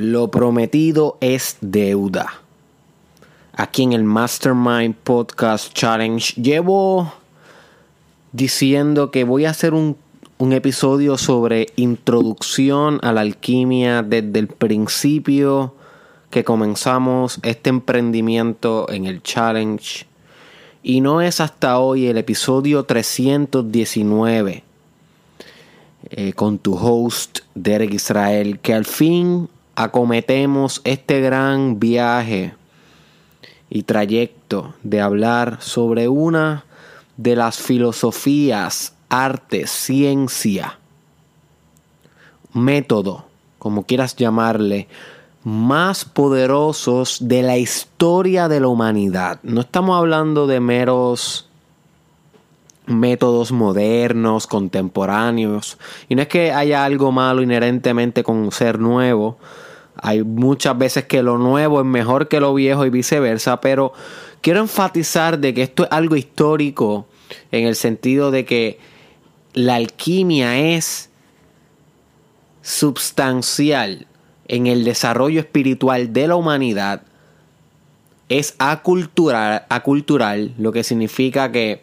Lo prometido es deuda. Aquí en el Mastermind Podcast Challenge llevo diciendo que voy a hacer un, un episodio sobre introducción a la alquimia desde el principio que comenzamos este emprendimiento en el challenge. Y no es hasta hoy el episodio 319 eh, con tu host Derek Israel que al fin acometemos este gran viaje y trayecto de hablar sobre una de las filosofías, arte, ciencia, método, como quieras llamarle, más poderosos de la historia de la humanidad. No estamos hablando de meros métodos modernos, contemporáneos. Y no es que haya algo malo inherentemente con ser nuevo. Hay muchas veces que lo nuevo es mejor que lo viejo y viceversa, pero quiero enfatizar de que esto es algo histórico en el sentido de que la alquimia es substancial en el desarrollo espiritual de la humanidad. Es acultural, acultural, lo que significa que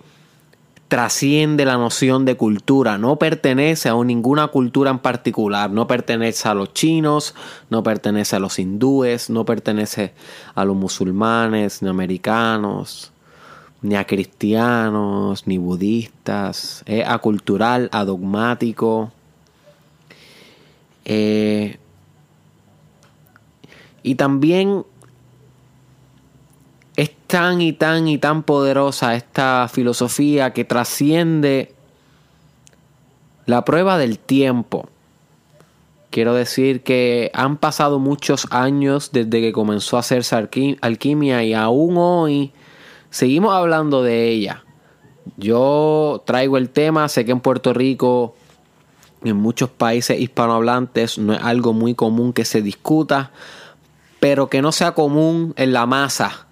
trasciende la noción de cultura, no pertenece a ninguna cultura en particular, no pertenece a los chinos, no pertenece a los hindúes, no pertenece a los musulmanes, ni americanos, ni a cristianos, ni budistas, es acultural, adogmático. Eh, y también tan y tan y tan poderosa esta filosofía que trasciende la prueba del tiempo. Quiero decir que han pasado muchos años desde que comenzó a hacerse alquimia y aún hoy seguimos hablando de ella. Yo traigo el tema, sé que en Puerto Rico, en muchos países hispanohablantes, no es algo muy común que se discuta, pero que no sea común en la masa,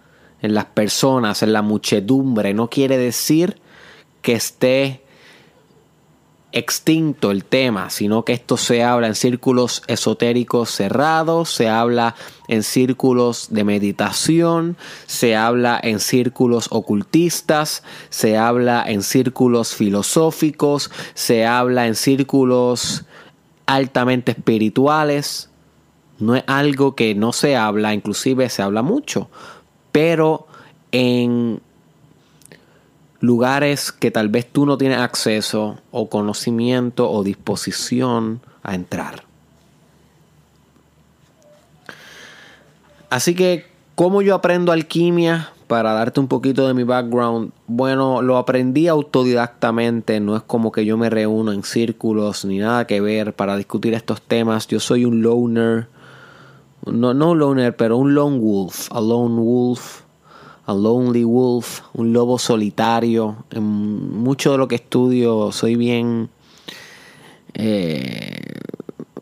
en las personas, en la muchedumbre. No quiere decir que esté extinto el tema, sino que esto se habla en círculos esotéricos cerrados, se habla en círculos de meditación, se habla en círculos ocultistas, se habla en círculos filosóficos, se habla en círculos altamente espirituales. No es algo que no se habla, inclusive se habla mucho, pero en lugares que tal vez tú no tienes acceso o conocimiento o disposición a entrar. Así que, ¿cómo yo aprendo alquimia? Para darte un poquito de mi background, bueno, lo aprendí autodidactamente, no es como que yo me reúno en círculos ni nada que ver para discutir estos temas. Yo soy un loner, no, no un loner, pero un lone wolf, a lone wolf, a lonely wolf, un lobo solitario. En mucho de lo que estudio soy bien eh,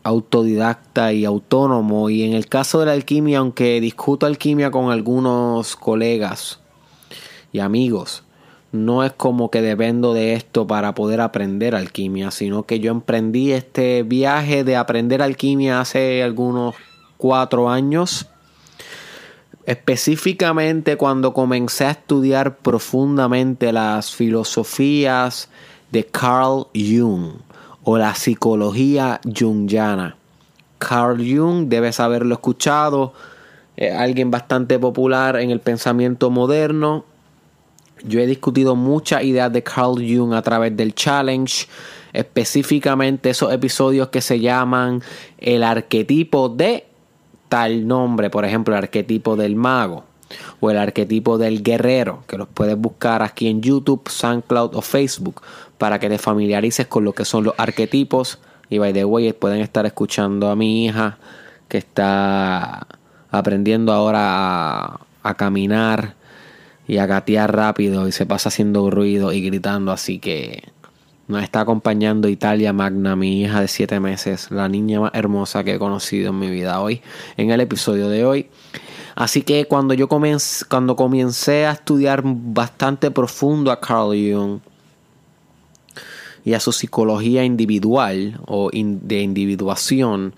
autodidacta y autónomo. Y en el caso de la alquimia, aunque discuto alquimia con algunos colegas y amigos, no es como que dependo de esto para poder aprender alquimia, sino que yo emprendí este viaje de aprender alquimia hace algunos cuatro años. Específicamente cuando comencé a estudiar profundamente las filosofías de Carl Jung o la psicología jungiana. Carl Jung, debes haberlo escuchado, alguien bastante popular en el pensamiento moderno. Yo he discutido muchas ideas de Carl Jung a través del challenge, específicamente esos episodios que se llaman el arquetipo de tal nombre, por ejemplo, el arquetipo del mago o el arquetipo del guerrero, que los puedes buscar aquí en YouTube, SoundCloud o Facebook para que te familiarices con lo que son los arquetipos. Y by the way, pueden estar escuchando a mi hija que está aprendiendo ahora a, a caminar y a gatear rápido y se pasa haciendo ruido y gritando, así que nos está acompañando Italia Magna, mi hija de 7 meses, la niña más hermosa que he conocido en mi vida hoy, en el episodio de hoy. Así que cuando yo comencé, cuando comencé a estudiar bastante profundo a Carl Jung y a su psicología individual o de individuación,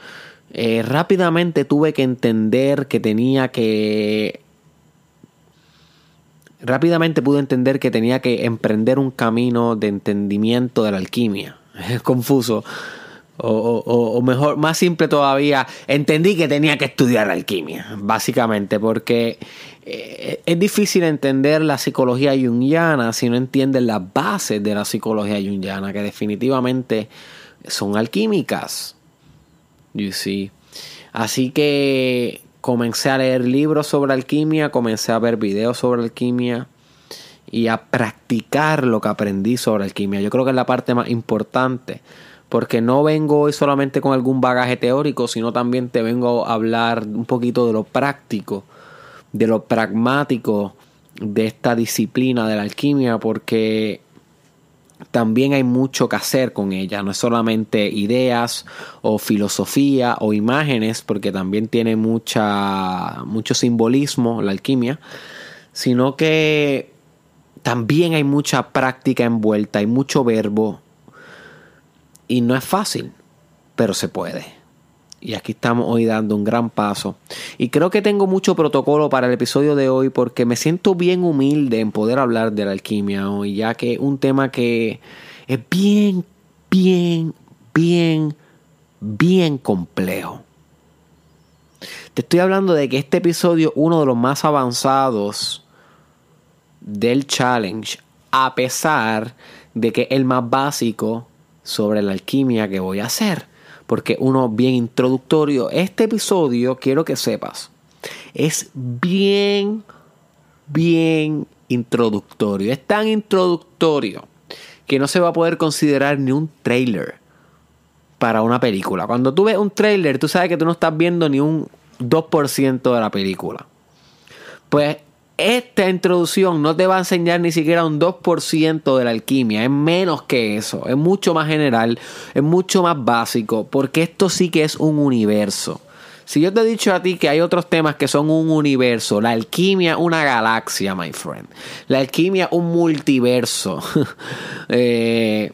eh, rápidamente tuve que entender que tenía que... Rápidamente pude entender que tenía que emprender un camino de entendimiento de la alquimia. Es confuso. O, mejor, más simple todavía, entendí que tenía que estudiar alquimia, básicamente, porque eh, es difícil entender la psicología junguiana si no entiendes las bases de la psicología junguiana, que definitivamente son alquímicas. You see. Así que comencé a leer libros sobre alquimia, comencé a ver videos sobre alquimia y a practicar lo que aprendí sobre alquimia. Yo creo que es la parte más importante porque no vengo hoy solamente con algún bagaje teórico, sino también te vengo a hablar un poquito de lo práctico, de lo pragmático de esta disciplina de la alquimia, porque también hay mucho que hacer con ella, no es solamente ideas o filosofía o imágenes, porque también tiene mucha, mucho simbolismo la alquimia, sino que también hay mucha práctica envuelta, hay mucho verbo, y no es fácil, pero se puede. Y aquí estamos hoy dando un gran paso. Y creo que tengo mucho protocolo para el episodio de hoy porque me siento bien humilde en poder hablar de la alquimia hoy, ya que un tema que es bien, bien, bien, bien complejo. Te estoy hablando de que este episodio uno de los más avanzados del challenge, a pesar de que el más básico sobre la alquimia que voy a hacer. Porque uno bien introductorio, este episodio quiero que sepas, es bien, bien introductorio. Es tan introductorio que no se va a poder considerar ni un trailer para una película. Cuando tú ves un trailer, tú sabes que tú no estás viendo ni un 2% de la película. Pues esta introducción no te va a enseñar ni siquiera un 2% de la alquimia, es menos que eso, es mucho más general, es mucho más básico, porque esto sí que es un universo. Si yo te he dicho a ti que hay otros temas que son un universo, la alquimia una galaxia, my friend. La alquimia un multiverso. eh,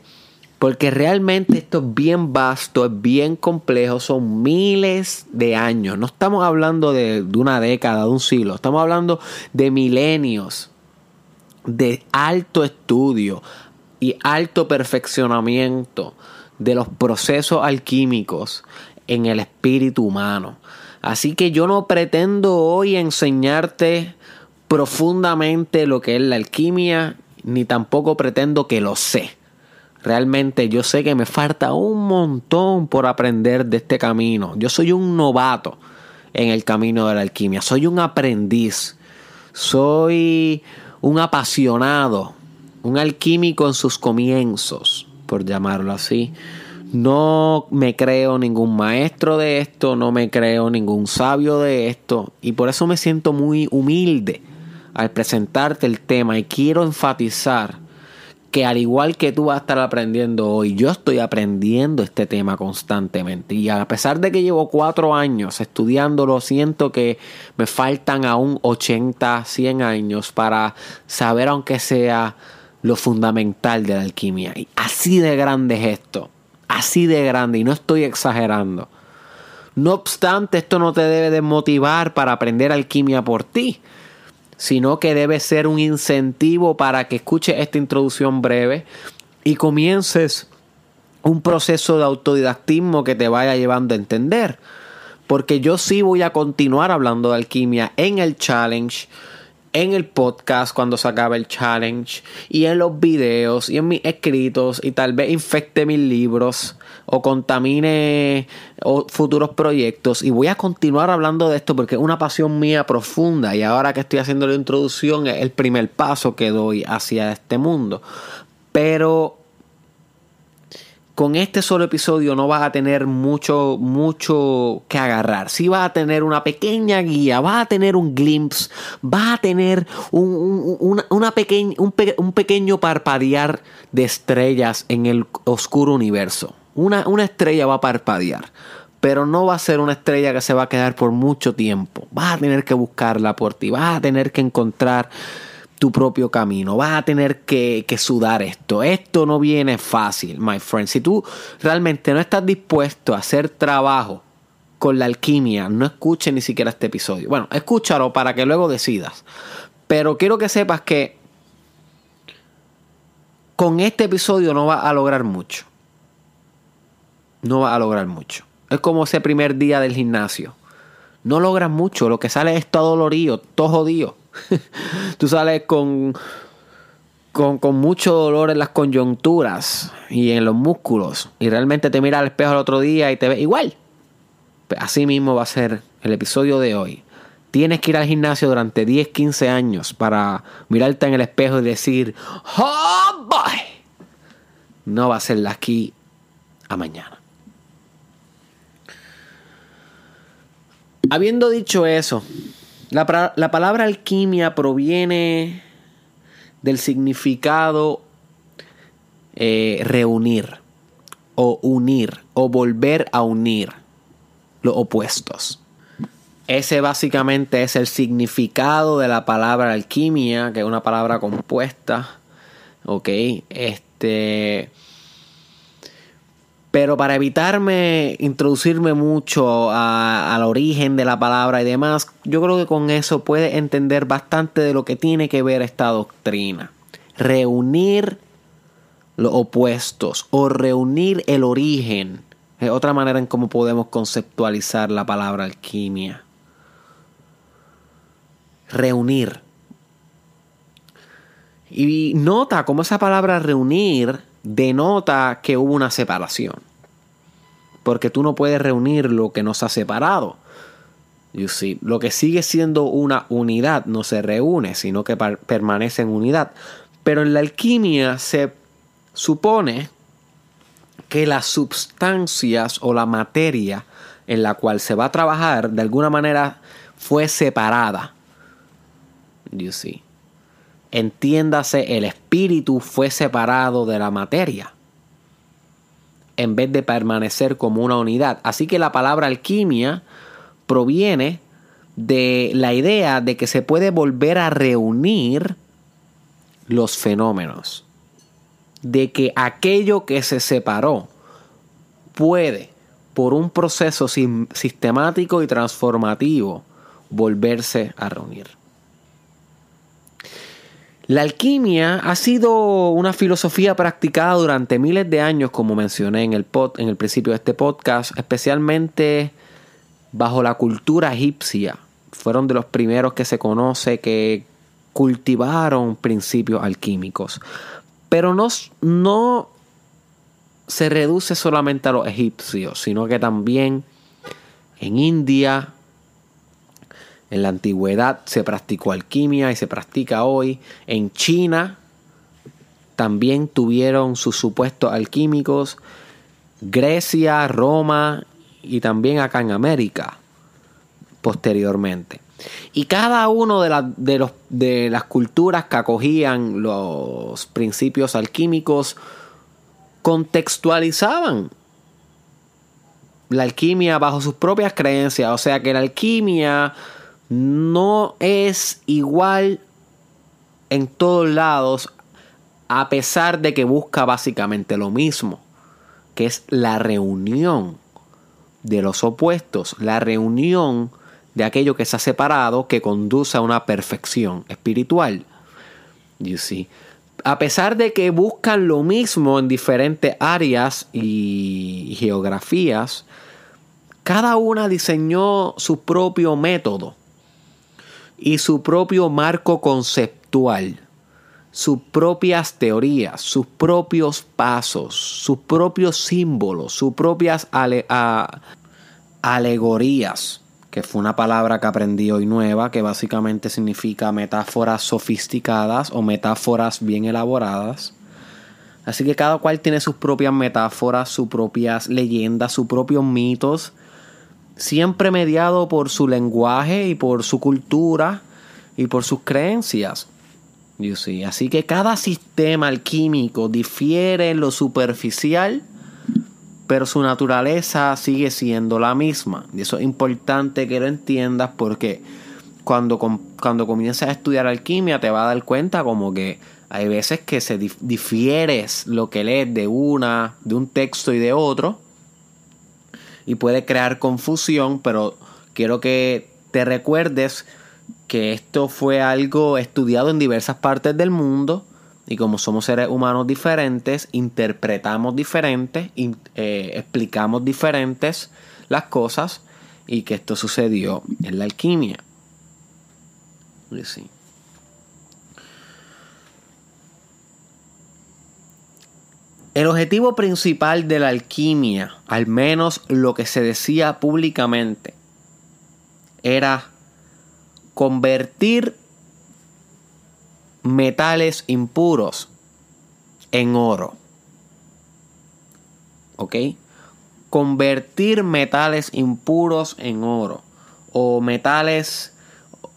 porque realmente esto es bien vasto, es bien complejo, son miles de años. No estamos hablando de, una década, de un siglo, estamos hablando de milenios de alto estudio y alto perfeccionamiento de los procesos alquímicos en el espíritu humano. Así que yo no pretendo hoy enseñarte profundamente lo que es la alquimia, ni tampoco pretendo que lo sé. Realmente yo sé que me falta un montón por aprender de este camino. Yo soy un novato en el camino de la alquimia. Soy un aprendiz. Soy un apasionado. Un alquímico en sus comienzos, por llamarlo así. No me creo ningún maestro de esto, no me creo ningún sabio de esto. Y por eso me siento muy humilde al presentarte el tema y quiero enfatizar que al igual que tú vas a estar aprendiendo hoy, yo estoy aprendiendo este tema constantemente. Y a pesar de que llevo cuatro años estudiándolo, siento que me faltan aún 80, 100 años para saber aunque sea lo fundamental de la alquimia. Y así de grande es esto. Así de grande. Y no estoy exagerando. No obstante, esto no te debe desmotivar para aprender alquimia por ti sino que debe ser un incentivo para que escuches esta introducción breve y comiences un proceso de autodidactismo que te vaya llevando a entender. Porque yo sí voy a continuar hablando de alquimia en el challenge en el podcast cuando se acabe el challenge y en los videos y en mis escritos y tal vez infecte mis libros o contamine futuros proyectos y voy a continuar hablando de esto porque es una pasión mía profunda y ahora que estoy haciendo la introducción es el primer paso que doy hacia este mundo pero con este solo episodio no vas a tener mucho, mucho que agarrar. Sí vas a tener una pequeña guía, vas a tener un glimpse, vas a tener un, una un, pequeño parpadear de estrellas en el oscuro universo. Una, una estrella va a parpadear pero no va a ser una estrella que se va a quedar por mucho tiempo. Vas a tener que buscarla por ti, vas a tener que encontrar tu propio camino. Vas a tener que, sudar esto. Esto no viene fácil, my friend. Si tú realmente no estás dispuesto a hacer trabajo con la alquimia, no escuches ni siquiera este episodio. Bueno, escúchalo para que luego decidas. Pero quiero que sepas que con este episodio no va a lograr mucho. No va a lograr mucho. Es como ese primer día del gimnasio. No logras mucho. Lo que sale es todo dolorido, todo jodido. Tú sales con, con, con, mucho dolor en las coyunturas y en los músculos. Y realmente te miras al espejo el otro día y te ves igual. Así mismo va a ser el episodio de hoy. Tienes que ir al gimnasio durante 10, 15 años para mirarte en el espejo y decir, ¡Oh, boy! No va a ser de aquí a mañana. Habiendo dicho eso, la, la palabra alquimia proviene del significado eh, reunir o unir o volver a unir los opuestos. Ese básicamente es el significado de la palabra alquimia, que es una palabra compuesta. Ok, este pero para evitarme introducirme mucho al origen de la palabra y demás, yo creo que con eso puede entender bastante de lo que tiene que ver esta doctrina. Reunir los opuestos o reunir el origen. Es otra manera en cómo podemos conceptualizar la palabra alquimia. Reunir. Y nota cómo esa palabra reunir denota que hubo una separación. Porque tú no puedes reunir lo que nos ha separado. You see, lo que sigue siendo una unidad no se reúne, sino que permanece en unidad. Pero en la alquimia se supone que las sustancias o la materia en la cual se va a trabajar de alguna manera fue separada. You see entiéndase, el espíritu fue separado de la materia en vez de permanecer como una unidad. Así que la palabra alquimia proviene de la idea de que se puede volver a reunir los fenómenos. De que aquello que se separó puede, por un proceso sistemático y transformativo, volverse a reunir. La alquimia ha sido una filosofía practicada durante miles de años, como mencioné en el, en el principio de este podcast, especialmente bajo la cultura egipcia. Fueron de los primeros que se conoce que cultivaron principios alquímicos. Pero no, no se reduce solamente a los egipcios, sino que también en India, en la antigüedad se practicó alquimia y se practica hoy. En China también tuvieron sus supuestos alquímicos. Grecia, Roma y también acá en América posteriormente. Y cada uno de, de, los, de las culturas que acogían los principios alquímicos contextualizaban la alquimia bajo sus propias creencias. O sea que la alquimia no es igual en todos lados, a pesar de que busca básicamente lo mismo, que es la reunión de los opuestos, la reunión de aquello que se ha separado que conduce a una perfección espiritual. You see. A pesar de que buscan lo mismo en diferentes áreas y geografías, cada una diseñó su propio método y su propio marco conceptual, sus propias teorías, sus propios pasos, sus propios símbolos, sus propias alegorías, que fue una palabra que aprendí hoy nueva, que básicamente significa metáforas sofisticadas o metáforas bien elaboradas. Así que cada cual tiene sus propias metáforas, sus propias leyendas, sus propios mitos, siempre mediado por su lenguaje y por su cultura y por sus creencias. Así que cada sistema alquímico difiere en lo superficial, pero su naturaleza sigue siendo la misma. Y eso es importante que lo entiendas porque cuando, cuando comienzas a estudiar alquimia te vas a dar cuenta como que hay veces que se difieres lo que lees de una, de un texto y de otro y puede crear confusión, pero quiero que te recuerdes que esto fue algo estudiado en diversas partes del mundo y como somos seres humanos diferentes, interpretamos diferentes, eh, explicamos diferentes las cosas y que esto sucedió en la alquimia. El objetivo principal de la alquimia, al menos lo que se decía públicamente, era convertir metales impuros en oro. ¿Ok? Convertir metales impuros en oro. O metales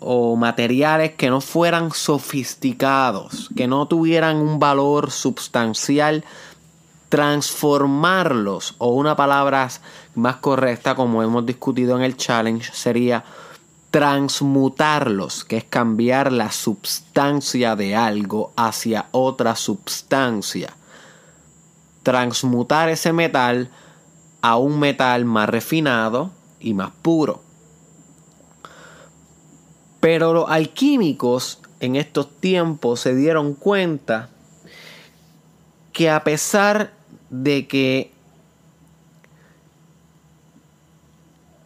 o materiales que no fueran sofisticados, que no tuvieran un valor sustancial transformarlos, o una palabra más correcta, como hemos discutido en el challenge, sería transmutarlos, que es cambiar la sustancia de algo hacia otra sustancia. Transmutar ese metal a un metal más refinado y más puro. Pero los alquímicos en estos tiempos se dieron cuenta que a pesar de que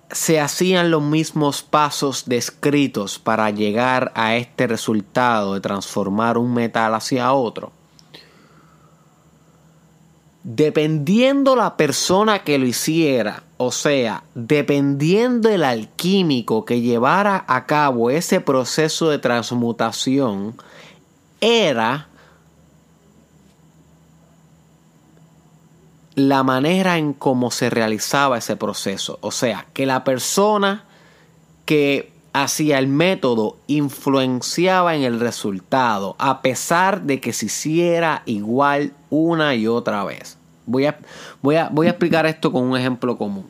se hacían los mismos pasos descritos para llegar a este resultado de transformar un metal hacia otro. Dependiendo la persona que lo hiciera, o sea, dependiendo el alquímico que llevara a cabo ese proceso de transmutación, era la manera en cómo se realizaba ese proceso. O sea, que la persona que hacía el método influenciaba en el resultado, a pesar de que se hiciera igual una y otra vez. Voy a, voy a, voy a explicar esto con un ejemplo común.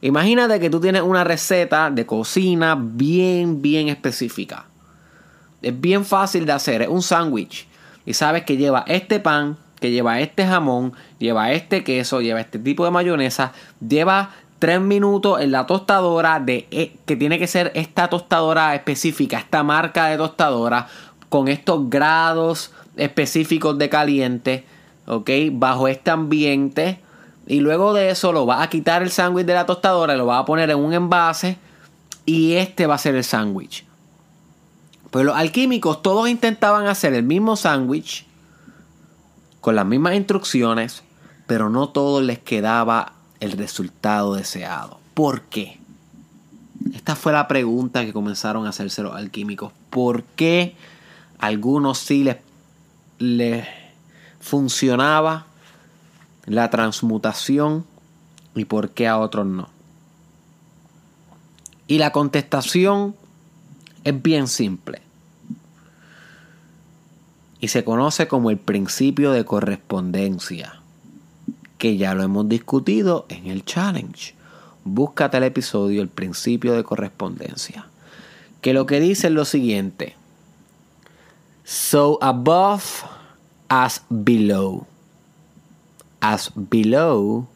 Imagínate que tú tienes una receta de cocina bien, bien específica. Es bien fácil de hacer, es un sándwich. Y sabes que lleva este pan, que lleva este jamón, lleva este queso, lleva este tipo de mayonesa, lleva 3 minutos en la tostadora de eh, que tiene que ser esta tostadora específica, esta marca de tostadora con estos grados específicos de caliente, ¿ok? Bajo este ambiente. Y luego de eso lo va a quitar el sándwich de la tostadora lo va a poner en un envase y este va a ser el sándwich. Pues los alquímicos todos intentaban hacer el mismo sándwich con las mismas instrucciones, pero no todos les quedaba el resultado deseado. ¿Por qué? Esta fue la pregunta que comenzaron a hacerse los alquímicos. ¿Por qué a algunos sí les, les funcionaba la transmutación y por qué a otros no? Y la contestación es bien simple y se conoce como el principio de correspondencia, que ya lo hemos discutido en el challenge. Búscate el episodio El principio de correspondencia, que lo que dice es lo siguiente. So above as below. As below,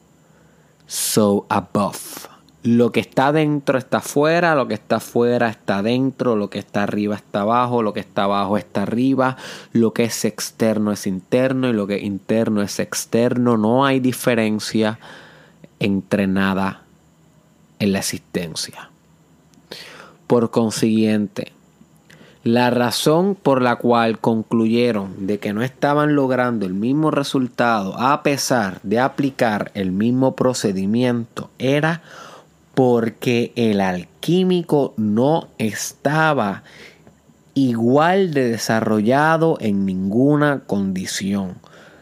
so above lo que está dentro está afuera, lo que está afuera está dentro, lo que está arriba está abajo, lo que está abajo está arriba, lo que es externo es interno y lo que es interno es externo. No hay diferencia entre nada en la existencia. Por consiguiente, la razón por la cual concluyeron de que no estaban logrando el mismo resultado a pesar de aplicar el mismo procedimiento era porque el alquímico no estaba igual de desarrollado en ninguna condición.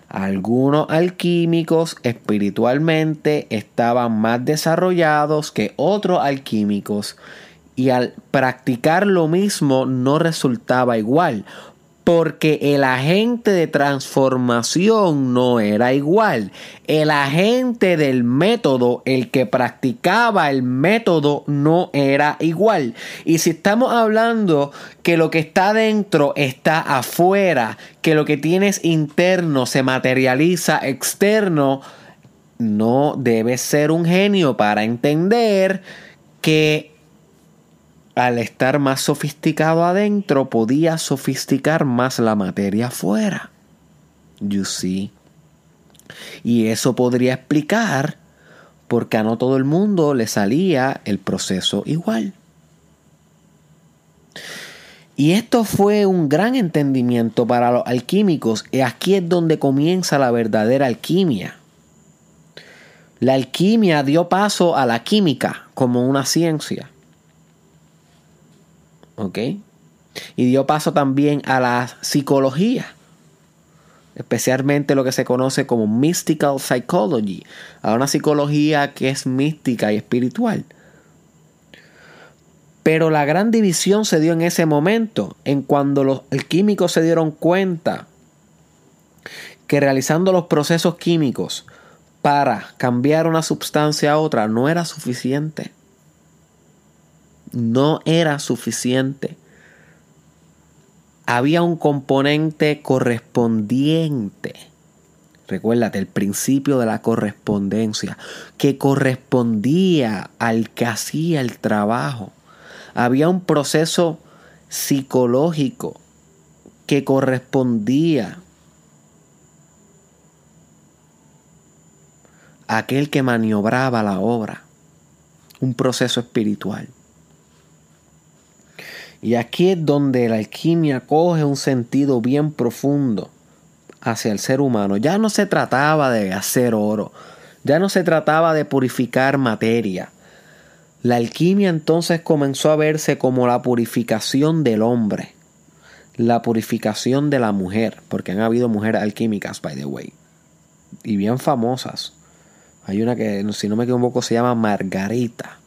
Algunos alquímicos espiritualmente estaban más desarrollados que otros alquímicos y al practicar lo mismo no resultaba igual porque el agente de transformación no era igual. El agente del método, el que practicaba el método, no era igual. Y si estamos hablando que lo que está dentro está afuera, que lo que tienes interno se materializa externo, no debe ser un genio para entender que al estar más sofisticado adentro podía sofisticar más la materia afuera. You see. Y eso podría explicar por qué a no todo el mundo le salía el proceso igual. Y esto fue un gran entendimiento para los alquímicos y aquí es donde comienza la verdadera alquimia. La alquimia dio paso a la química como una ciencia. Y dio paso también a la psicología, especialmente lo que se conoce como mystical psychology, a una psicología que es mística y espiritual. Pero la gran división se dio en ese momento, en cuando los alquímicos se dieron cuenta que realizando los procesos químicos para cambiar una sustancia a otra no era suficiente. No era suficiente. Había un componente correspondiente. Recuérdate, el principio de la correspondencia, que correspondía al que hacía el trabajo. Había un proceso psicológico que correspondía aquel que maniobraba la obra, un proceso espiritual. Y aquí es donde la alquimia coge un sentido bien profundo hacia el ser humano. Ya no se trataba de hacer oro, ya no se trataba de purificar materia. La alquimia entonces comenzó a verse como la purificación del hombre, la purificación de la mujer, porque han habido mujeres alquímicas, by the way, y bien famosas. Hay una que, si no me equivoco, se llama Margarita.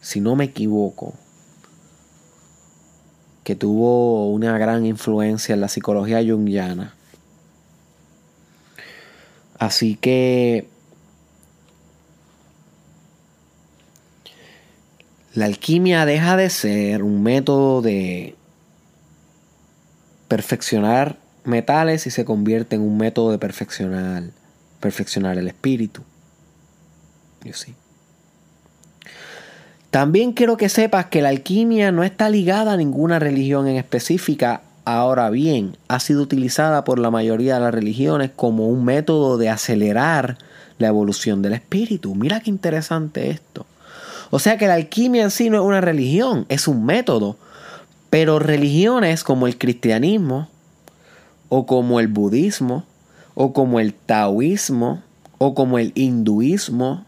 Si no me equivoco. Que tuvo una gran influencia en la psicología junguiana. Así que la alquimia deja de ser un método de perfeccionar metales y se convierte en un método de perfeccionar, perfeccionar el espíritu. También quiero que sepas que la alquimia no está ligada a ninguna religión en específica. Ahora bien, ha sido utilizada por la mayoría de las religiones como un método de acelerar la evolución del espíritu. Mira qué interesante esto. O sea que la alquimia en sí no es una religión, es un método. Pero religiones como el cristianismo, o como el budismo, o como el taoísmo, o como el hinduismo,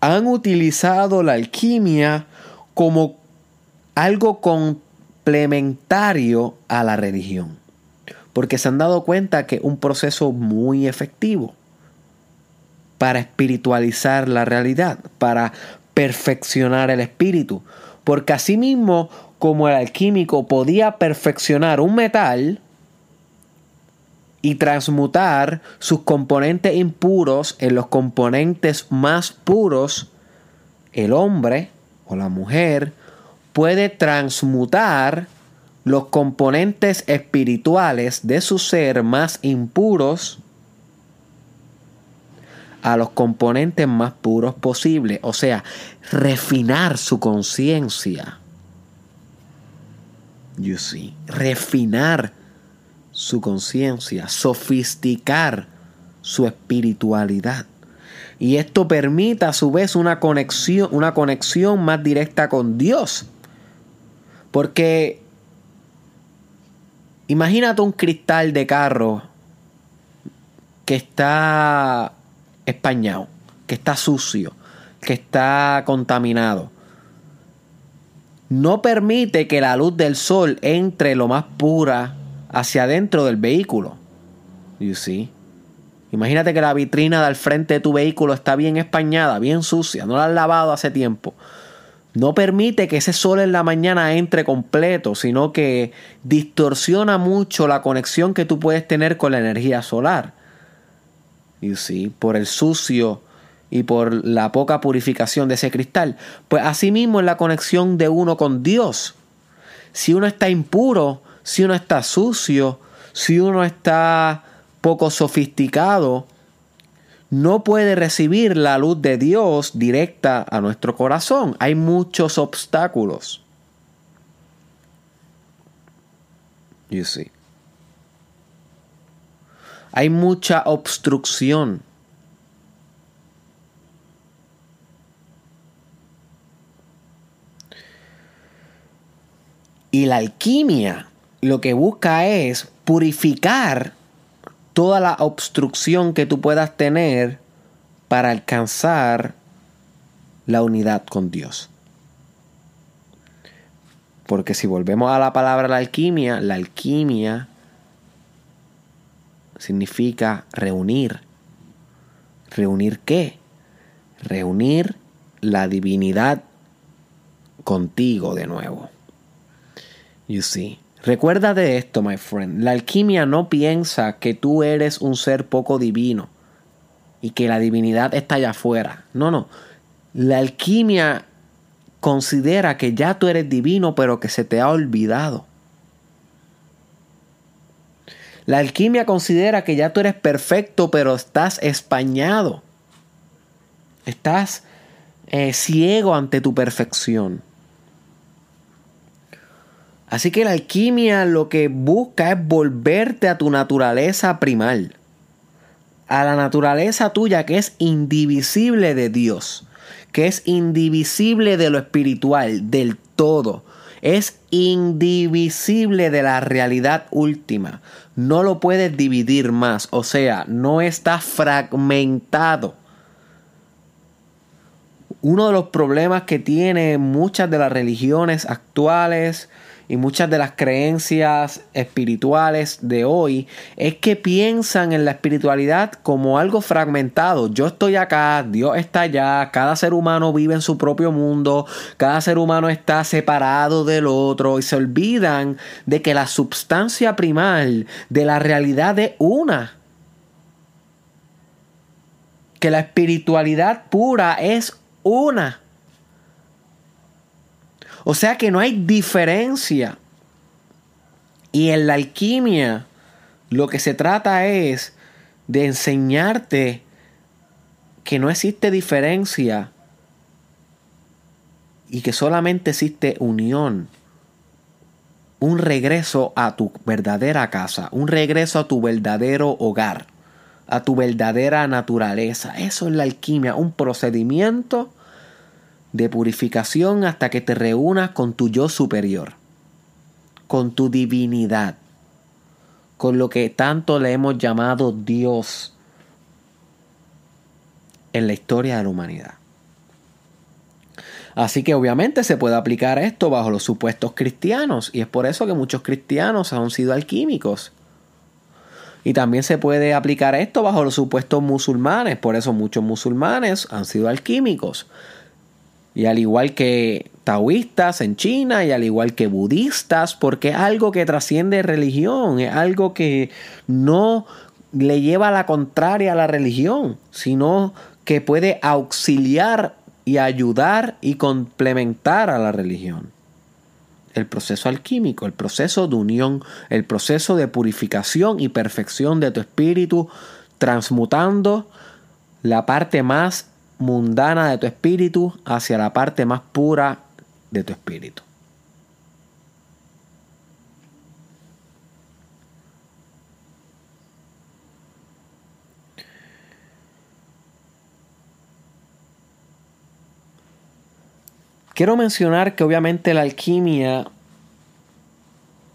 han utilizado la alquimia como algo complementario a la religión. Porque se han dado cuenta que es un proceso muy efectivo para espiritualizar la realidad, para perfeccionar el espíritu. Porque asimismo, como el alquímico podía perfeccionar un metal, y transmutar sus componentes impuros en los componentes más puros, el hombre o la mujer puede transmutar los componentes espirituales de su ser más impuros a los componentes más puros posibles, o sea, refinar su conciencia. You see, refinar su conciencia, sofisticar su espiritualidad. Y esto permite a su vez una conexión, una conexión más directa con Dios. Porque imagínate un cristal de carro que está españado, que está sucio, que está contaminado. No permite que la luz del sol entre lo más pura hacia adentro del vehículo. You see? Imagínate que la vitrina del frente de tu vehículo está bien españada, bien sucia, no la has lavado hace tiempo. No permite que ese sol en la mañana entre completo, sino que distorsiona mucho la conexión que tú puedes tener con la energía solar. You see? Por el sucio y por la poca purificación de ese cristal. Pues asimismo es la conexión de uno con Dios. Si uno está impuro, si uno está sucio, si uno está poco sofisticado no puede recibir la luz de Dios directa a nuestro corazón. Hay muchos obstáculos. You see. Hay mucha obstrucción. Y la alquimia lo que busca es purificar toda la obstrucción que tú puedas tener para alcanzar la unidad con Dios. Porque si volvemos a la palabra la alquimia, la alquimia significa reunir. ¿Reunir qué? Reunir la divinidad contigo de nuevo. You see. Recuerda de esto, my friend. La alquimia no piensa que tú eres un ser poco divino y que la divinidad está allá afuera. No, no. La alquimia considera que ya tú eres divino, pero que se te ha olvidado. La alquimia considera que ya tú eres perfecto, pero estás españado. Estás eh, ciego ante tu perfección. Así que la alquimia lo que busca es volverte a tu naturaleza primal, a la naturaleza tuya que es indivisible de Dios, que es indivisible de lo espiritual, del todo, es indivisible de la realidad última. No lo puedes dividir más, o sea, no está fragmentado. Uno de los problemas que tienen muchas de las religiones actuales, y muchas de las creencias espirituales de hoy es que piensan en la espiritualidad como algo fragmentado. Yo estoy acá, Dios está allá, cada ser humano vive en su propio mundo, cada ser humano está separado del otro y se olvidan de que la substancia primal de la realidad es una. Que la espiritualidad pura es una. O sea que no hay diferencia. Y en la alquimia lo que se trata es de enseñarte que no existe diferencia y que solamente existe unión. Un regreso a tu verdadera casa, un regreso a tu verdadero hogar, a tu verdadera naturaleza. Eso es la alquimia, un procedimiento de purificación hasta que te reúnas con tu yo superior, con tu divinidad, con lo que tanto le hemos llamado Dios en la historia de la humanidad. Así que obviamente se puede aplicar esto bajo los supuestos cristianos y es por eso que muchos cristianos han sido alquímicos. Y también se puede aplicar esto bajo los supuestos musulmanes, por eso muchos musulmanes han sido alquímicos. Y al igual que taoístas en China y al igual que budistas, porque es algo que trasciende religión, es algo que no le lleva a la contraria a la religión, sino que puede auxiliar y ayudar y complementar a la religión. El proceso alquímico, el proceso de unión, el proceso de purificación y perfección de tu espíritu, transmutando la parte más mundana de tu espíritu hacia la parte más pura de tu espíritu. Quiero mencionar que obviamente la alquimia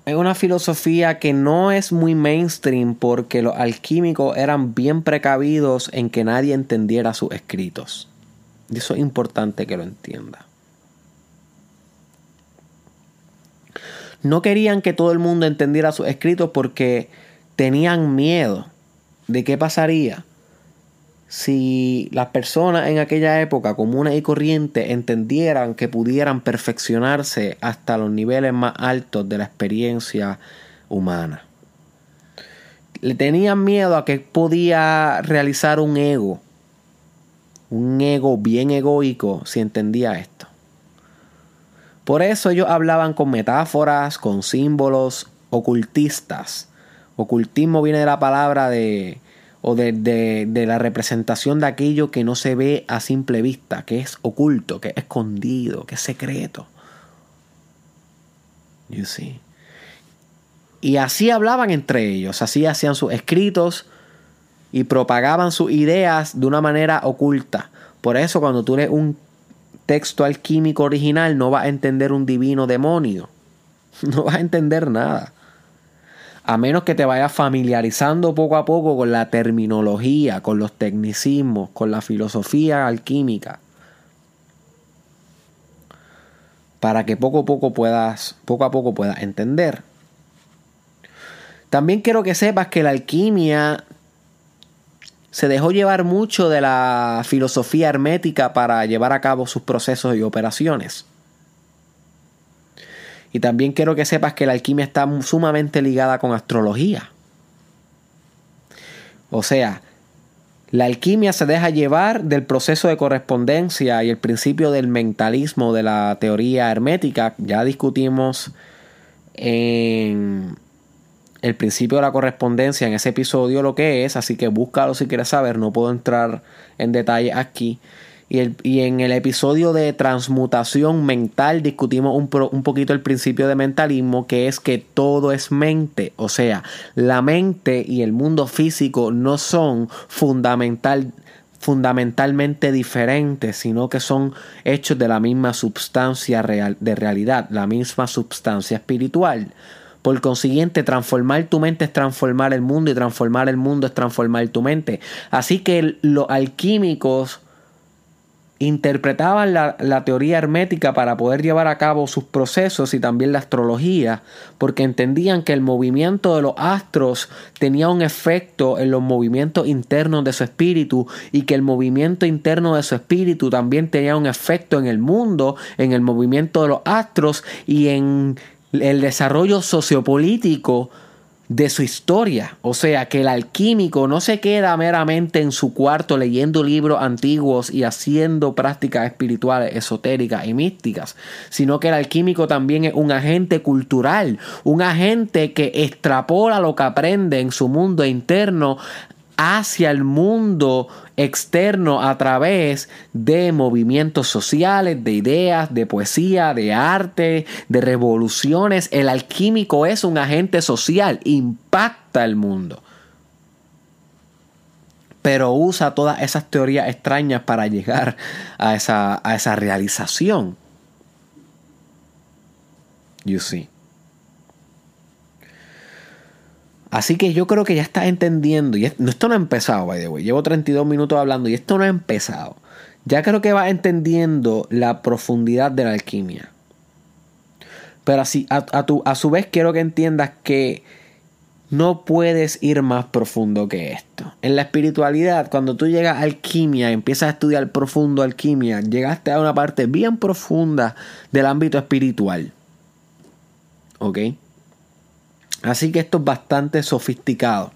es una filosofía que no es muy mainstream porque los alquímicos eran bien precavidos en que nadie entendiera sus escritos. Y eso es importante que lo entienda. No querían que todo el mundo entendiera sus escritos porque tenían miedo de qué pasaría si las personas en aquella época comunes y corrientes entendieran que pudieran perfeccionarse hasta los niveles más altos de la experiencia humana. Le tenían miedo a que podía realizar un ego, un ego bien egoico si entendía esto. Por eso ellos hablaban con metáforas, con símbolos ocultistas, Ocultismo viene de la palabra de o de, de, la representación de aquello que no se ve a simple vista, que es oculto, que es escondido, que es secreto. You see. Y así hablaban entre ellos, así hacían sus escritos y propagaban sus ideas de una manera oculta. Por eso cuando tú lees un texto alquímico original no vas a entender un divino demonio. No vas a entender nada a menos que te vayas familiarizando poco a poco con la terminología, con los tecnicismos, con la filosofía alquímica, para que poco a poco puedas, poco a poco puedas entender. También quiero que sepas que la alquimia se dejó llevar mucho de la filosofía hermética para llevar a cabo sus procesos y operaciones. Y también quiero que sepas que la alquimia está sumamente ligada con astrología. O sea, la alquimia se deja llevar del proceso de correspondencia y el principio del mentalismo de la teoría hermética. Ya discutimos en el principio de la correspondencia en ese episodio lo que es, así que búscalo si quieres saber, no puedo entrar en detalle aquí. Y, en el episodio de transmutación mental discutimos un, un poquito el principio de mentalismo, que es que todo es mente. O sea, la mente y el mundo físico no son fundamental, fundamentalmente diferentes, sino que son hechos de la misma sustancia real, de realidad, la misma sustancia espiritual. Por consiguiente, transformar tu mente es transformar el mundo y transformar el mundo es transformar tu mente. Así que los alquímicos interpretaban la, teoría hermética para poder llevar a cabo sus procesos y también la astrología, porque entendían que el movimiento de los astros tenía un efecto en los movimientos internos de su espíritu y que el movimiento interno de su espíritu también tenía un efecto en el mundo, en el movimiento de los astros y en el desarrollo sociopolítico de su historia. O sea, que el alquímico no se queda meramente en su cuarto leyendo libros antiguos y haciendo prácticas espirituales, esotéricas y místicas, sino que el alquímico también es un agente cultural, un agente que extrapola lo que aprende en su mundo interno hacia el mundo externo a través de movimientos sociales, de ideas, de poesía, de arte, de revoluciones. El alquímico es un agente social, impacta el mundo. Pero usa todas esas teorías extrañas para llegar a esa, a esa realización. You see. Así que yo creo que ya estás entendiendo. Y esto no ha empezado, by the way. Llevo 32 minutos hablando y esto no ha empezado. Ya creo que vas entendiendo la profundidad de la alquimia. Pero así, a, a su vez quiero que entiendas que no puedes ir más profundo que esto. En la espiritualidad, cuando tú llegas a alquimia, empiezas a estudiar profundo alquimia, llegaste a una parte bien profunda del ámbito espiritual. ¿Ok? Así que esto es bastante sofisticado.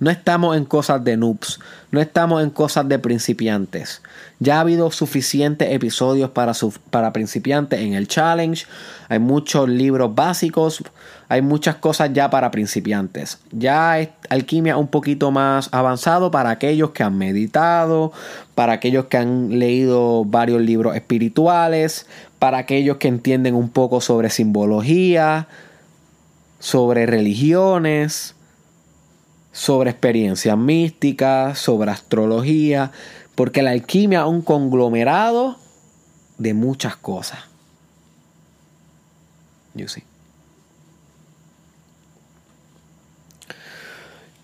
No estamos en cosas de noobs, no estamos en cosas de principiantes. Ya ha habido suficientes episodios para, para principiantes en el challenge. Hay muchos libros básicos, hay muchas cosas ya para principiantes. Ya es alquimia un poquito más avanzado para aquellos que han meditado, para aquellos que han leído varios libros espirituales, para aquellos que entienden un poco sobre simbología, sobre religiones, sobre experiencias místicas, sobre astrología, porque la alquimia es un conglomerado de muchas cosas.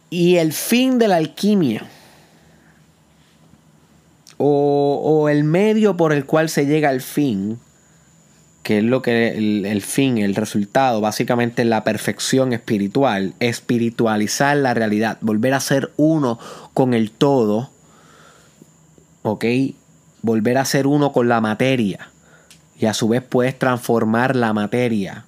Y el fin de la alquimia, o el medio por el cual se llega al fin, que es lo que el, fin, el resultado, básicamente la perfección espiritual, espiritualizar la realidad, volver a ser uno con el todo, ¿ok? Volver a ser uno con la materia y a su vez puedes transformar la materia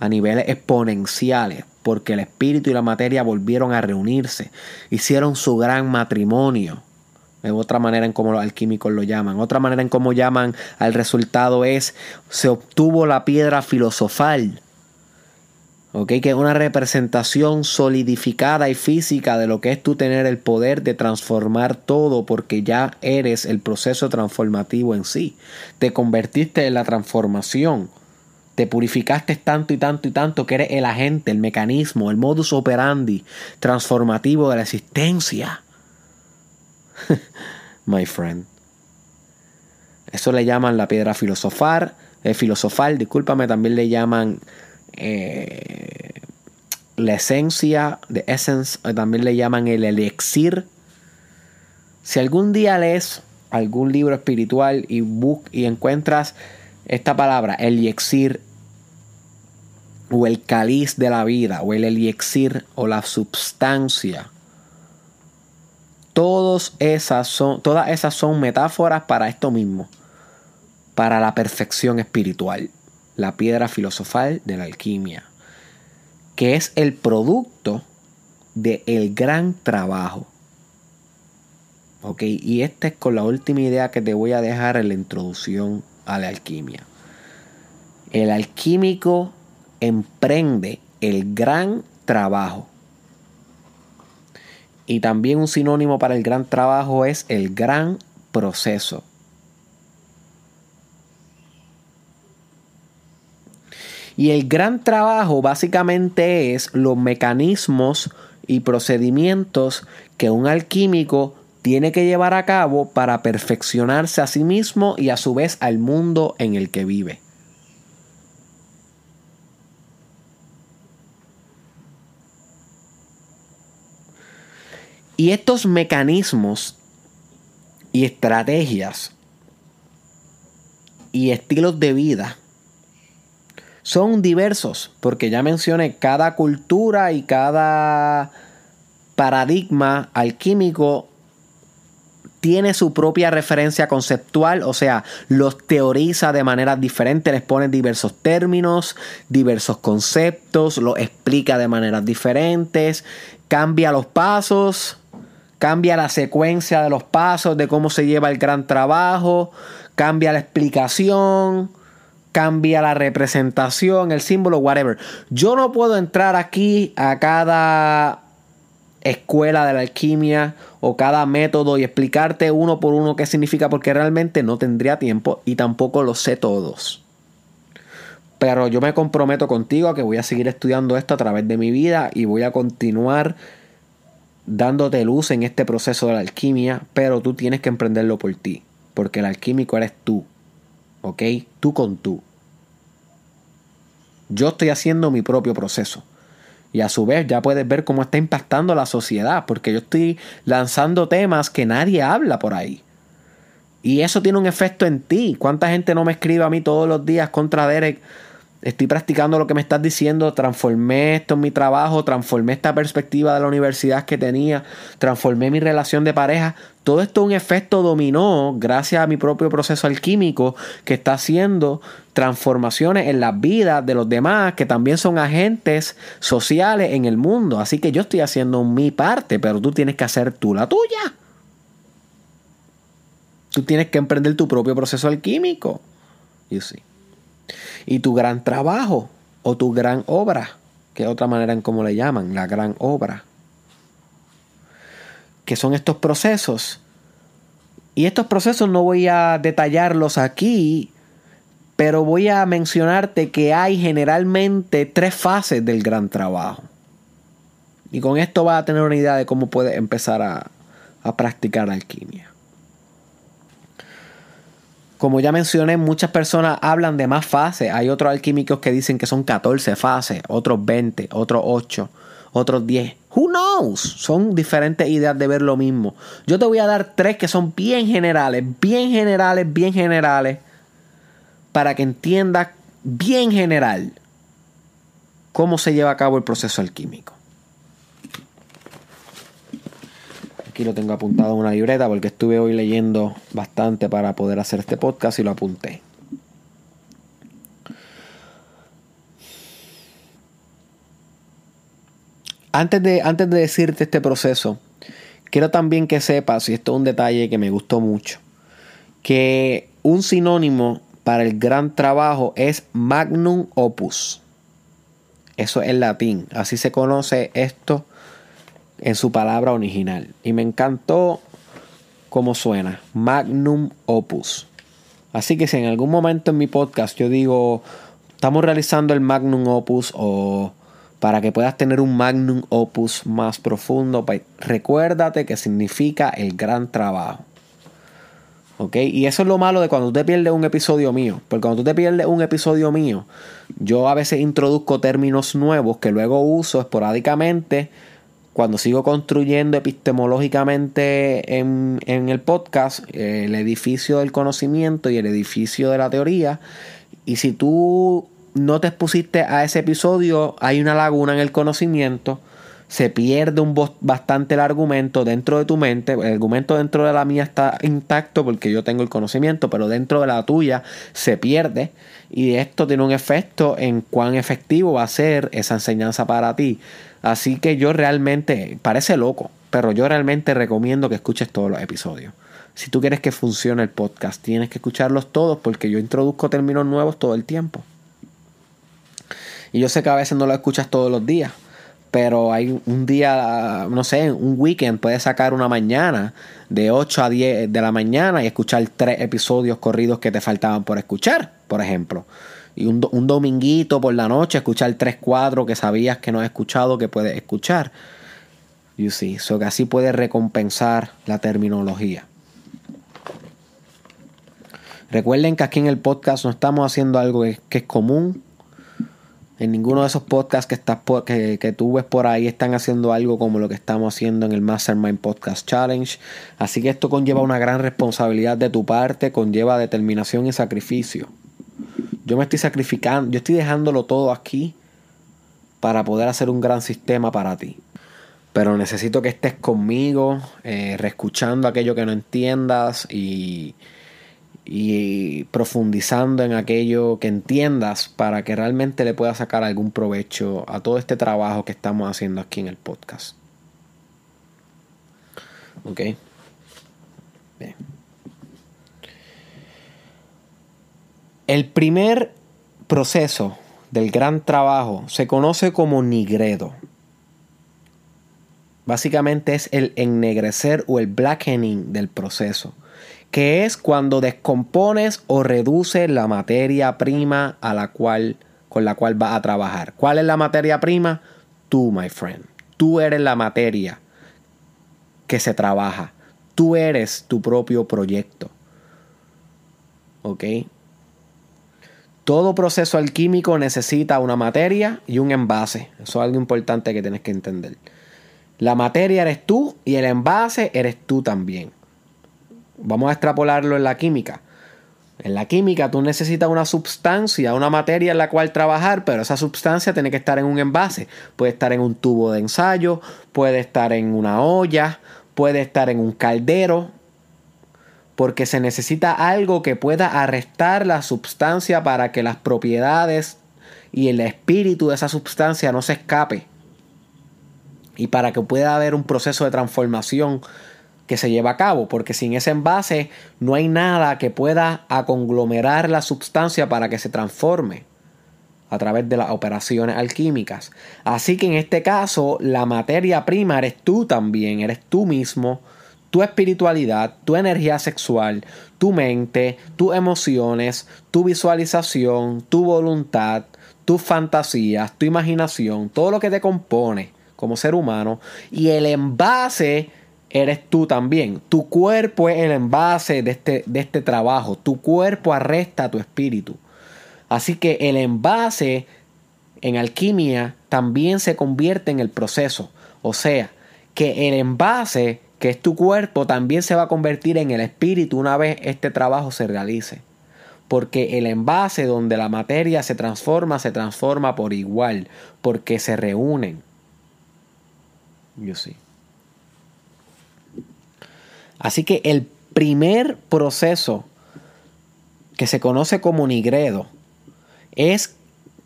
a niveles exponenciales, porque el espíritu y la materia volvieron a reunirse, hicieron su gran matrimonio es otra manera en cómo los alquímicos lo llaman. Otra manera en cómo llaman al resultado es se obtuvo la piedra filosofal. Que es una representación solidificada y física de lo que es tú tener el poder de transformar todo porque ya eres el proceso transformativo en sí. Te convertiste en la transformación. Te purificaste tanto y tanto y tanto que eres el agente, el mecanismo, el modus operandi transformativo de la existencia. My friend. Eso le llaman la piedra filosofar, eh, filosofal, discúlpame, también le llaman eh, la esencia, de essence, también le llaman el elixir. Si algún día lees algún libro espiritual y, y encuentras esta palabra, el elixir, o el cáliz de la vida, o el elixir, o la substancia, todas esas son, todas esas son metáforas para esto mismo, para la perfección espiritual la piedra filosofal de la alquimia, que es el producto del el gran trabajo. Ok, y esta es con la última idea que te voy a dejar en la introducción a la alquimia. El alquímico emprende el gran trabajo. Y también un sinónimo para el gran trabajo es el gran proceso. Y el gran trabajo básicamente es los mecanismos y procedimientos que un alquímico tiene que llevar a cabo para perfeccionarse a sí mismo y a su vez al mundo en el que vive. Y estos mecanismos y estrategias y estilos de vida son diversos, porque ya mencioné, cada cultura y cada paradigma alquímico tiene su propia referencia conceptual, o sea, los teoriza de manera diferente, les pone diversos términos, diversos conceptos, los explica de maneras diferentes, cambia los pasos, cambia la secuencia de los pasos, de cómo se lleva el gran trabajo, cambia la explicación cambia la representación, el símbolo, whatever. Yo no puedo entrar aquí a cada escuela de la alquimia o cada método y explicarte uno por uno qué significa porque realmente no tendría tiempo y tampoco lo sé todos. Pero yo me comprometo contigo a que voy a seguir estudiando esto a través de mi vida y voy a continuar dándote luz en este proceso de la alquimia, pero tú tienes que emprenderlo por ti, porque el alquímico eres tú. ¿ok? Tú con tú. Yo estoy haciendo mi propio proceso. Y a su vez ya puedes ver cómo está impactando la sociedad, porque yo estoy lanzando temas que nadie habla por ahí. Y eso tiene un efecto en ti. ¿Cuánta gente no me escribe a mí todos los días contra Derek? Estoy practicando lo que me estás diciendo, transformé esto en mi trabajo, transformé esta perspectiva de la universidad que tenía, transformé mi relación de pareja. Todo esto es un efecto dominó gracias a mi propio proceso alquímico que está haciendo transformaciones en las vidas de los demás que también son agentes sociales en el mundo. Así que yo estoy haciendo mi parte, pero tú tienes que hacer tú la tuya. Tú tienes que emprender tu propio proceso alquímico. You see y tu gran trabajo o tu gran obra, que es otra manera en cómo le llaman, la gran obra. Que son estos procesos. Y estos procesos no voy a detallarlos aquí, pero voy a mencionarte que hay generalmente tres fases del gran trabajo. Y con esto vas a tener una idea de cómo puedes empezar a, a practicar alquimia. Como ya mencioné, muchas personas hablan de más fases. Hay otros alquímicos que dicen que son 14 fases, otros 20, otros 8, otros 10. Who knows? Son diferentes ideas de ver lo mismo. Yo te voy a dar tres que son bien generales, bien generales, bien generales, para que entiendas bien general cómo se lleva a cabo el proceso alquímico. Lo tengo apuntado en una libreta porque estuve hoy leyendo bastante para poder hacer este podcast y lo apunté. Antes de, antes de decirte este proceso, quiero también que sepas, y esto es un detalle que me gustó mucho, que un sinónimo para el gran trabajo es magnum opus. Eso es latín. Así se conoce esto en su palabra original. Y me encantó cómo suena. Magnum opus. Así que si en algún momento en mi podcast yo digo, estamos realizando el magnum opus o para que puedas tener un magnum opus más profundo, pues recuérdate que significa el gran trabajo. ¿Ok? Y eso es lo malo de cuando tú te pierdes un episodio mío. Porque cuando tú te pierdes un episodio mío, yo a veces introduzco términos nuevos que luego uso esporádicamente cuando sigo construyendo epistemológicamente en, el podcast el edificio del conocimiento y el edificio de la teoría. Y si tú no te expusiste a ese episodio, hay una laguna en el conocimiento, se pierde un bastante el argumento dentro de tu mente, el argumento dentro de la mía está intacto porque yo tengo el conocimiento, pero dentro de la tuya se pierde y esto tiene un efecto en cuán efectivo va a ser esa enseñanza para ti. Así que yo realmente, parece loco, pero yo realmente recomiendo que escuches todos los episodios. Si tú quieres que funcione el podcast, tienes que escucharlos todos porque yo introduzco términos nuevos todo el tiempo. Y yo sé que a veces no lo escuchas todos los días, pero hay un día, no sé, un weekend puedes sacar una mañana de 8 a 10 de la mañana y escuchar tres episodios corridos que te faltaban por escuchar, por ejemplo. Y un, un dominguito por la noche escuchar tres cuadros que sabías que no has escuchado que puedes escuchar. You see, so que así puedes recompensar la terminología. Recuerden que aquí en el podcast no estamos haciendo algo que es común, en ninguno de esos podcasts que, estás que, que, tú ves por ahí están haciendo algo como lo que estamos haciendo en el Mastermind Podcast Challenge. Así que esto conlleva una gran responsabilidad de tu parte, conlleva determinación y sacrificio. Yo me estoy sacrificando, yo estoy dejándolo todo aquí para poder hacer un gran sistema para ti. Pero necesito que estés conmigo, eh, reescuchando aquello que no entiendas y, y profundizando en aquello que entiendas para que realmente le puedas sacar algún provecho a todo este trabajo que estamos haciendo aquí en el podcast. ¿Ok? Bien. El primer proceso del gran trabajo se conoce como nigredo. Básicamente es el ennegrecer o el blackening del proceso que es cuando descompones o reduces la materia prima a la cual, con la cual vas a trabajar. ¿Cuál es la materia prima? Tú, my friend. Tú eres la materia que se trabaja. Tú eres tu propio proyecto. ¿Ok? Todo proceso alquímico necesita una materia y un envase. Eso es algo importante que tienes que entender. La materia eres tú y el envase eres tú también. Vamos a extrapolarlo en la química. En la química tú necesitas una sustancia, una materia en la cual trabajar, pero esa sustancia tiene que estar en un envase. Puede estar en un tubo de ensayo, puede estar en una olla, puede estar en un caldero, porque se necesita algo que pueda arrestar la sustancia para que las propiedades y el espíritu de esa sustancia no se escape. Y para que pueda haber un proceso de transformación que se lleva a cabo, porque sin ese envase no hay nada que pueda aconglomerar la sustancia para que se transforme a través de las operaciones alquímicas. Así que en este caso, la materia prima eres tú también, eres tú mismo, tu espiritualidad, tu energía sexual, tu mente, tus emociones, tu visualización, tu voluntad, tus fantasías, tu imaginación, todo lo que te compone como ser humano y el envase eres tú también. Tu cuerpo es el envase de este, de este trabajo. Tu cuerpo arresta tu espíritu. Así que el envase en alquimia también se convierte en el proceso. O sea, que el envase, que es tu cuerpo, también se va a convertir en el espíritu una vez este trabajo se realice. Porque el envase donde la materia se transforma, se transforma por igual, porque se reúnen. Yo sí. Así que el primer proceso que se conoce como nigredo es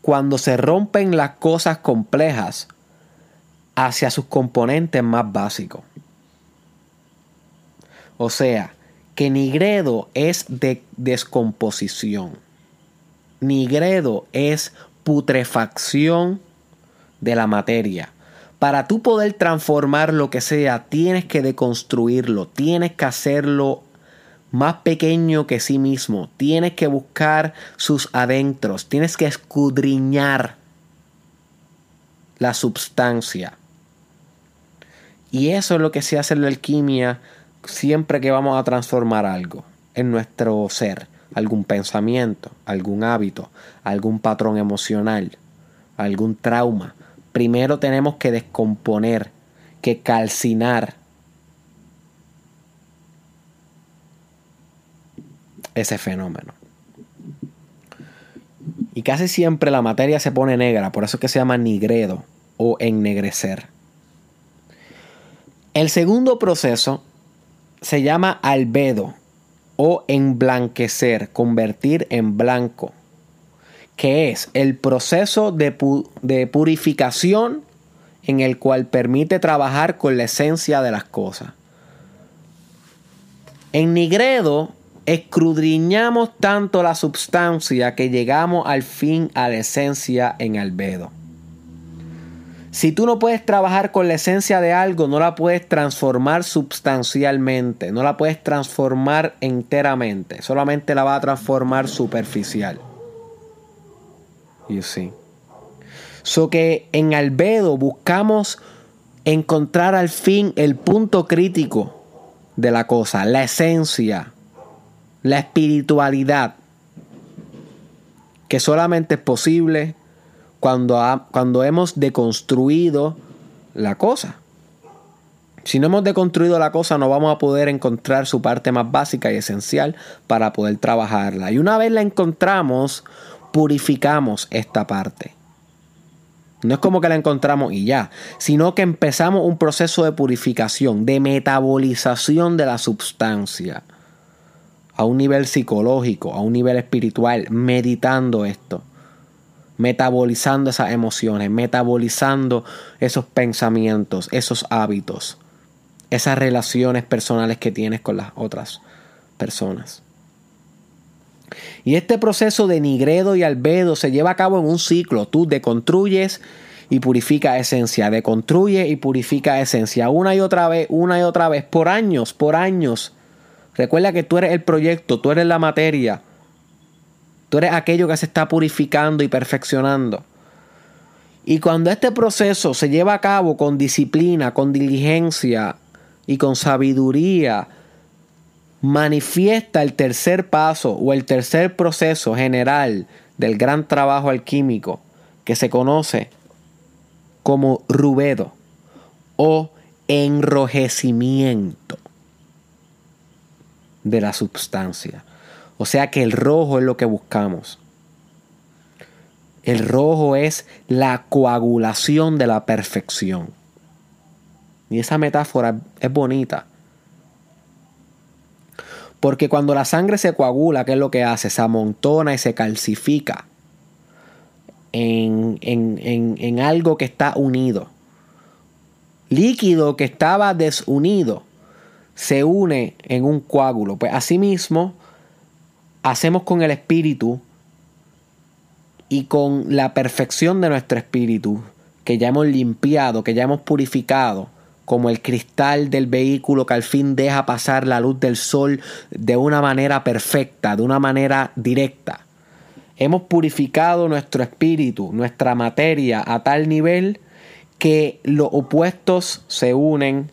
cuando se rompen las cosas complejas hacia sus componentes más básicos. O sea, que nigredo es de descomposición. Nigredo es putrefacción de la materia. Para tú poder transformar lo que sea, tienes que deconstruirlo, tienes que hacerlo más pequeño que sí mismo, tienes que buscar sus adentros, tienes que escudriñar la substancia. Y eso es lo que se hace en la alquimia siempre que vamos a transformar algo en nuestro ser, algún pensamiento, algún hábito, algún patrón emocional, algún trauma. Primero tenemos que descomponer, que calcinar ese fenómeno. Y casi siempre la materia se pone negra, por eso es que se llama nigredo o ennegrecer. El segundo proceso se llama albedo o emblanquecer, convertir en blanco, que es el proceso de, de purificación en el cual permite trabajar con la esencia de las cosas. En nigredo escudriñamos tanto la substancia que llegamos al fin a la esencia en albedo. Si tú no puedes trabajar con la esencia de algo, no la puedes transformar sustancialmente, no la puedes transformar enteramente, solamente la va a transformar superficial. You see. So que en Albedo buscamos encontrar al fin el punto crítico de la cosa, la esencia, la espiritualidad, que solamente es posible cuando, cuando hemos deconstruido la cosa. Si no hemos deconstruido la cosa, no vamos a poder encontrar su parte más básica y esencial para poder trabajarla. Y una vez la encontramos, purificamos esta parte. No es como que la encontramos y ya, sino que empezamos un proceso de purificación, de metabolización de la sustancia a un nivel psicológico, a un nivel espiritual, meditando esto metabolizando esas emociones, metabolizando esos pensamientos, esos hábitos, esas relaciones personales que tienes con las otras personas. Y este proceso de nigredo y albedo se lleva a cabo en un ciclo. Tú deconstruyes y purifica esencia, deconstruye y purifica esencia, una y otra vez, una y otra vez, por años, por años. Recuerda que tú eres el proyecto, tú eres la materia. Tú eres aquello que se está purificando y perfeccionando. Y cuando este proceso se lleva a cabo con disciplina, con diligencia y con sabiduría, manifiesta el tercer paso o el tercer proceso general del gran trabajo alquímico que se conoce como rubedo o enrojecimiento de la sustancia. O sea que el rojo es lo que buscamos. El rojo es la coagulación de la perfección. Y esa metáfora es bonita. Porque cuando la sangre se coagula, ¿qué es lo que hace? Se amontona y se calcifica en, en algo que está unido. Líquido que estaba desunido se une en un coágulo. Pues asimismo, hacemos con el espíritu y con la perfección de nuestro espíritu, que ya hemos limpiado, que ya hemos purificado, como el cristal del vehículo que al fin deja pasar la luz del sol de una manera perfecta, de una manera directa. Hemos purificado nuestro espíritu, nuestra materia a tal nivel que los opuestos se unen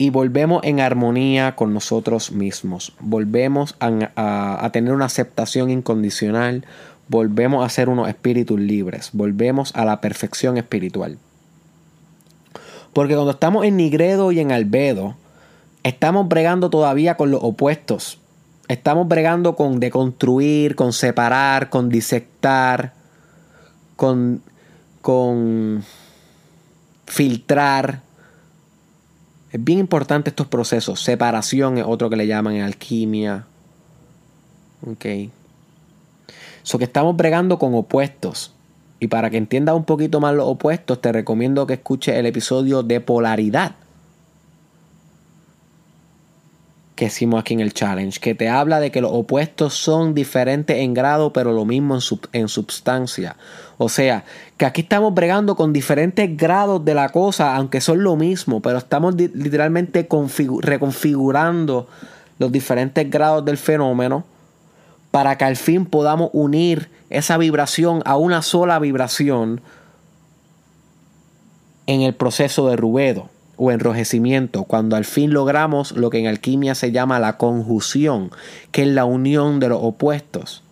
y volvemos en armonía con nosotros mismos. Volvemos a, tener una aceptación incondicional. Volvemos a ser unos espíritus libres. Volvemos a la perfección espiritual. Porque cuando estamos en Nigredo y en Albedo, estamos bregando todavía con los opuestos. Estamos bregando con deconstruir, con separar, con disectar, con, con filtrar es bien importante estos procesos. Separación es otro que le llaman en alquimia. Ok. So que estamos bregando con opuestos. Y para que entiendas un poquito más los opuestos, te recomiendo que escuches el episodio de polaridad. Que hicimos aquí en el challenge, que te habla de que los opuestos son diferentes en grado, pero lo mismo en, en substancia. O sea, que aquí estamos bregando con diferentes grados de la cosa, aunque son lo mismo, pero estamos literalmente reconfigurando los diferentes grados del fenómeno para que al fin podamos unir esa vibración a una sola vibración en el proceso de rubedo o enrojecimiento, cuando al fin logramos lo que en alquimia se llama la conjunción, que es la unión de los opuestos,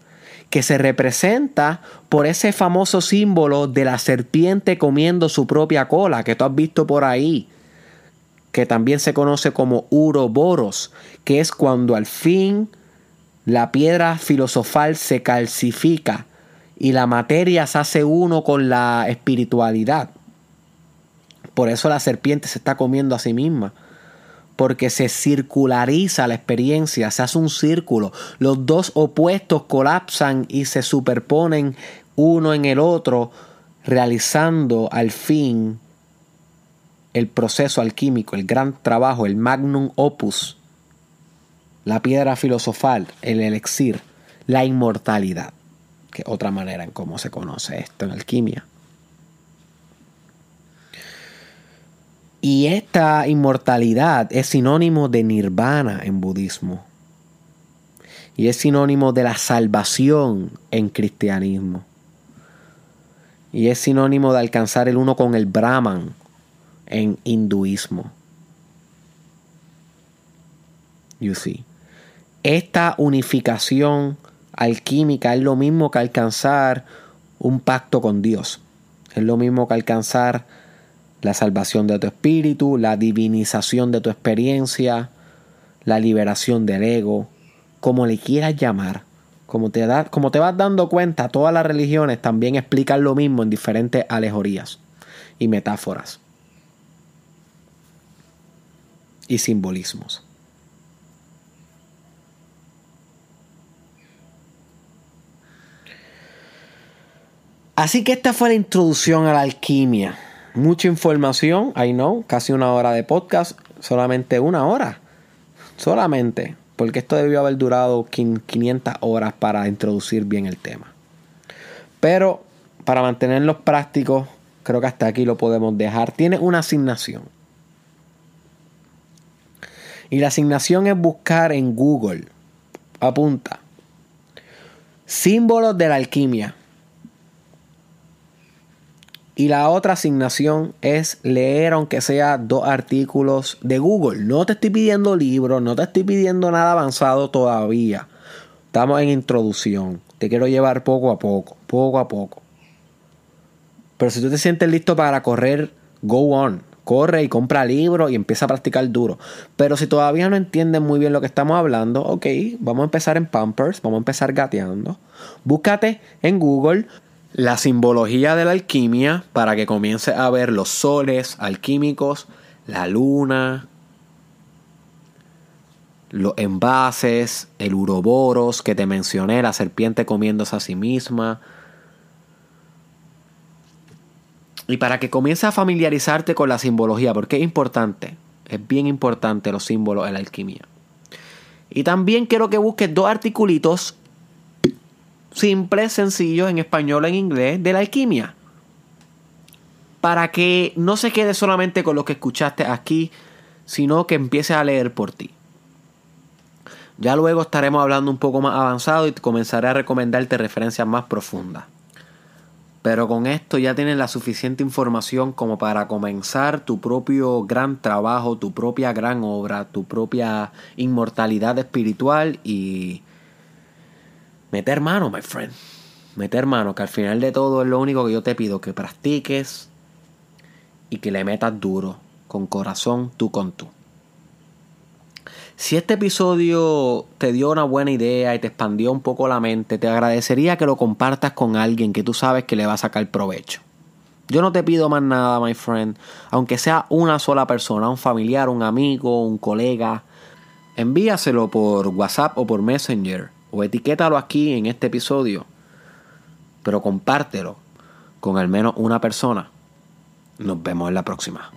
que se representa por ese famoso símbolo de la serpiente comiendo su propia cola, que tú has visto por ahí, que también se conoce como uroboros, que es cuando al fin la piedra filosofal se calcifica y la materia se hace uno con la espiritualidad. Por eso la serpiente se está comiendo a sí misma. Porque se circulariza la experiencia, se hace un círculo. Los dos opuestos colapsan y se superponen uno en el otro, realizando al fin el proceso alquímico, el gran trabajo, el magnum opus, la piedra filosofal, el elixir, la inmortalidad, que otra manera en cómo se conoce esto en alquimia. Y esta inmortalidad es sinónimo de nirvana en budismo. Y es sinónimo de la salvación en cristianismo. Y es sinónimo de alcanzar el uno con el Brahman en hinduismo. You see. Esta unificación alquímica es lo mismo que alcanzar un pacto con Dios. Es lo mismo que alcanzar la salvación de tu espíritu, la divinización de tu experiencia, la liberación del ego, como le quieras llamar. Como te, da, como te vas dando cuenta, todas las religiones también explican lo mismo en diferentes alegorías y metáforas y simbolismos. Así que esta fue la introducción a la alquimia. Mucha información, I know, casi una hora de podcast, solamente una hora. Solamente, porque esto debió haber durado 500 horas para introducir bien el tema. Pero para mantenerlos prácticos, creo que hasta aquí lo podemos dejar. Tiene una asignación. Y la asignación es buscar en Google. Apunta. Símbolos de la alquimia. Y la otra asignación es leer aunque sea dos artículos de Google. No te estoy pidiendo libros, no te estoy pidiendo nada avanzado todavía. Estamos en introducción. Te quiero llevar poco a poco, poco a poco. Pero si tú te sientes listo para correr, go on. Corre y compra libros y empieza a practicar duro. Pero si todavía no entiendes muy bien lo que estamos hablando, ok, vamos a empezar en Pampers, vamos a empezar gateando. Búscate en Google la simbología de la alquimia para que comience a ver los soles alquímicos, la luna, los envases, el uroboros que te mencioné, la serpiente comiéndose a sí misma. Y para que comience a familiarizarte con la simbología, porque es importante, es bien importante los símbolos de la alquimia. Y también quiero que busques dos articulitos simple, sencillo, en español o en inglés, de la alquimia. Para que no se quede solamente con lo que escuchaste aquí, sino que empieces a leer por ti. Ya luego estaremos hablando un poco más avanzado y comenzaré a recomendarte referencias más profundas. Pero con esto ya tienes la suficiente información como para comenzar tu propio gran trabajo, tu propia gran obra, tu propia inmortalidad espiritual y meter mano, my friend. Meter mano, que al final de todo es lo único que yo te pido, que practiques y que le metas duro, con corazón, tú con tú. Si este episodio te dio una buena idea y te expandió un poco la mente, te agradecería que lo compartas con alguien que tú sabes que le va a sacar provecho. Yo no te pido más nada, my friend, aunque sea una sola persona, un familiar, un amigo, un colega, envíaselo por WhatsApp o por Messenger o etiquétalo aquí en este episodio, pero compártelo con al menos una persona. Nos vemos en la próxima.